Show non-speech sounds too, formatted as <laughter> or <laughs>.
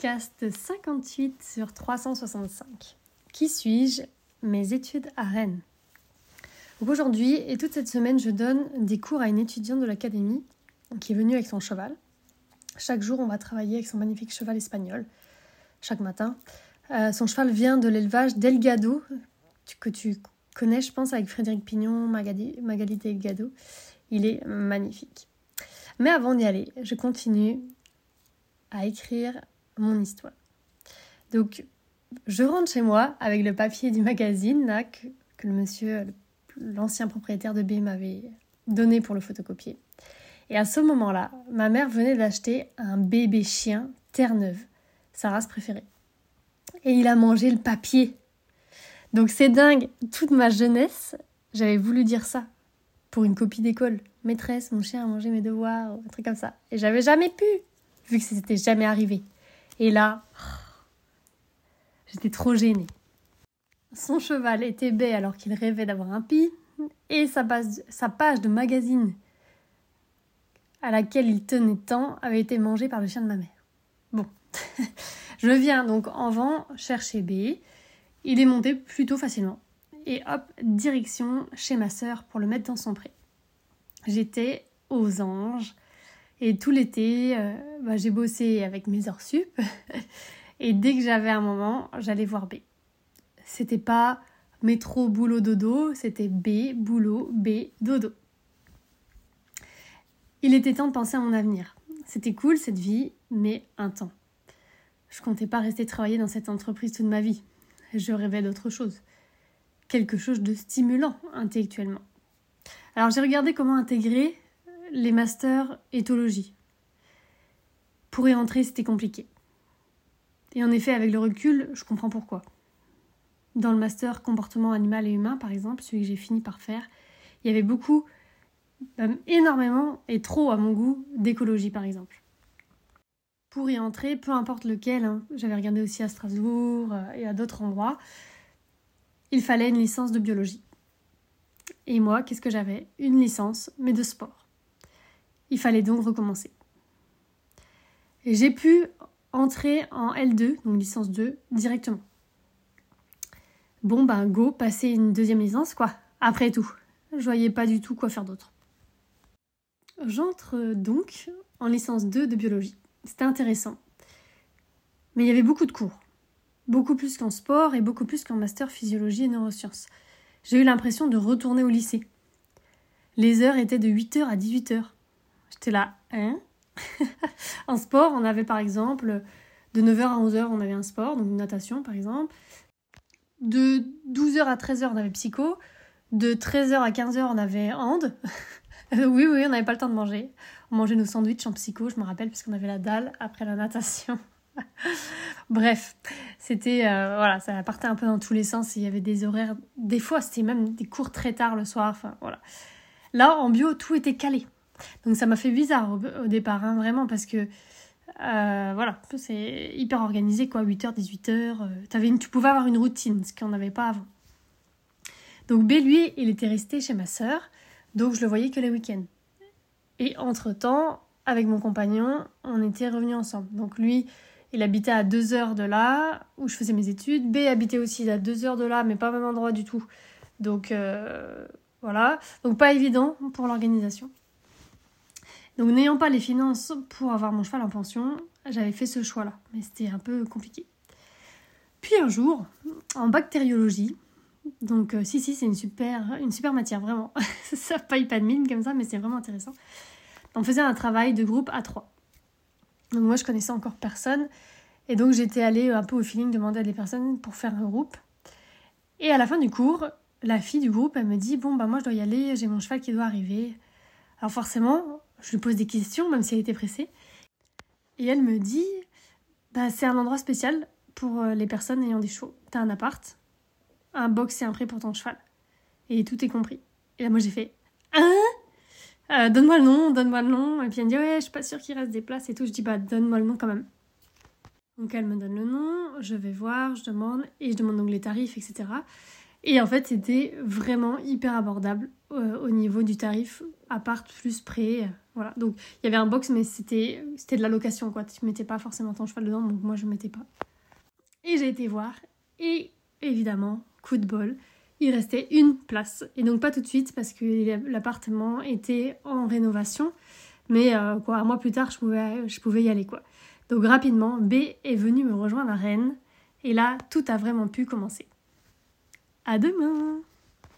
podcast 58 sur 365. Qui suis-je? Mes études à Rennes. aujourd'hui et toute cette semaine, je donne des cours à une étudiante de l'académie qui est venue avec son cheval. Chaque jour, on va travailler avec son magnifique cheval espagnol, chaque matin. Euh, son cheval vient de l'élevage Delgado, que tu connais, je pense, avec Frédéric Pignon, Magali, Magali Delgado. Il est magnifique. Mais avant d'y aller, je continue à écrire mon histoire. Donc, je rentre chez moi avec le papier du magazine que, le monsieur, l'ancien propriétaire de B m'avait donné pour le photocopier. Et à ce moment-là, ma mère venait d'acheter un bébé chien Terre-Neuve, sa race préférée. Et il a mangé le papier. Donc c'est dingue, toute ma jeunesse, j'avais voulu dire ça pour une copie d'école. Maîtresse, mon chien a mangé mes devoirs, un truc comme ça. Et j'avais jamais pu vu que c'était jamais arrivé. Et là, j'étais trop gênée. Son cheval était bête alors qu'il rêvait d'avoir un pis, et sa, sa page de magazine à laquelle il tenait tant avait été mangée par le chien de ma mère. Bon, <laughs> je viens donc en vent chercher B. Il est monté plutôt facilement. Et hop, direction chez ma sœur pour le mettre dans son pré. J'étais aux anges. Et tout l'été, euh, bah, j'ai bossé avec mes heures sup. <laughs> et dès que j'avais un moment, j'allais voir B. C'était pas métro, boulot, dodo, c'était B, boulot, B, dodo. Il était temps de penser à mon avenir. C'était cool cette vie, mais un temps. Je comptais pas rester travailler dans cette entreprise toute ma vie. Je rêvais d'autre chose. Quelque chose de stimulant intellectuellement. Alors j'ai regardé comment intégrer les masters éthologie. Pour y entrer, c'était compliqué. Et en effet, avec le recul, je comprends pourquoi. Dans le master comportement animal et humain, par exemple, celui que j'ai fini par faire, il y avait beaucoup, énormément et trop à mon goût, d'écologie, par exemple. Pour y entrer, peu importe lequel, hein, j'avais regardé aussi à Strasbourg euh, et à d'autres endroits, il fallait une licence de biologie. Et moi, qu'est-ce que j'avais? Une licence, mais de sport. Il fallait donc recommencer. j'ai pu entrer en L2, donc licence 2, directement. Bon ben go, passer une deuxième licence quoi, après tout. Je voyais pas du tout quoi faire d'autre. J'entre donc en licence 2 de biologie. C'était intéressant. Mais il y avait beaucoup de cours. Beaucoup plus qu'en sport et beaucoup plus qu'en master physiologie et neurosciences. J'ai eu l'impression de retourner au lycée. Les heures étaient de 8h à 18h. J'étais là, hein? <laughs> En sport, on avait par exemple, de 9h à 11h, on avait un sport, donc natation par exemple. De 12h à 13h, on avait psycho. De 13h à 15h, on avait hand. <laughs> oui, oui, on n'avait pas le temps de manger. On mangeait nos sandwichs en psycho, je me rappelle, puisqu'on avait la dalle après la natation. <laughs> Bref, c'était euh, voilà, ça partait un peu dans tous les sens. Il y avait des horaires, des fois c'était même des cours très tard le soir. Enfin voilà. Là en bio, tout était calé. Donc ça m'a fait bizarre au, départ, hein, vraiment, parce que euh, voilà, c'est hyper organisé, quoi, 8h, 18h. une, tu pouvais avoir une routine, ce qu'on n'avait pas avant. Donc B, lui, il était resté chez ma sœur, donc je le voyais que les week-ends. Et entre-temps, avec mon compagnon, on était revenus ensemble. Donc lui, il habitait à 2 heures de là, où je faisais mes études. B habitait aussi à 2 heures de là, mais pas au même endroit du tout. Donc euh, voilà, donc pas évident pour l'organisation. Donc n'ayant pas les finances pour avoir mon cheval en pension, j'avais fait ce choix-là, mais c'était un peu compliqué. Puis un jour, en bactériologie, donc euh, si si c'est une super, une super matière vraiment, <laughs> ça paye pas de mine comme ça, mais c'est vraiment intéressant. On faisait un travail de groupe à trois. Donc moi je connaissais encore personne, et donc j'étais allée un peu au feeling demander à des personnes pour faire un groupe. Et à la fin du cours, la fille du groupe, elle me dit bon bah moi je dois y aller, j'ai mon cheval qui doit arriver. Alors forcément, je lui pose des questions, même si elle était pressée. Et elle me dit bah, c'est un endroit spécial pour euh, les personnes ayant des chevaux. T'as un appart, un box et un prêt pour ton cheval. Et tout est compris. Et là, moi, j'ai fait Hein? Euh, Donne-moi le nom, donne-moi le nom. Et puis elle me dit Ouais, je suis pas sûre qu'il reste des places et tout. Je dis Bah, donne-moi le nom quand même. Donc elle me donne le nom, je vais voir, je demande, et je demande donc les tarifs, etc. Et en fait, c'était vraiment hyper abordable euh, au niveau du tarif appart plus près. Voilà. Donc il y avait un box, mais c'était c'était de la location quoi. Tu mettais pas forcément ton cheval dedans, donc moi je mettais pas. Et j'ai été voir et évidemment coup de bol, il restait une place. Et donc pas tout de suite parce que l'appartement était en rénovation. Mais euh, quoi, un mois plus tard, je pouvais, je pouvais y aller quoi. Donc rapidement, B est venu me rejoindre à Rennes. Et là, tout a vraiment pu commencer. À demain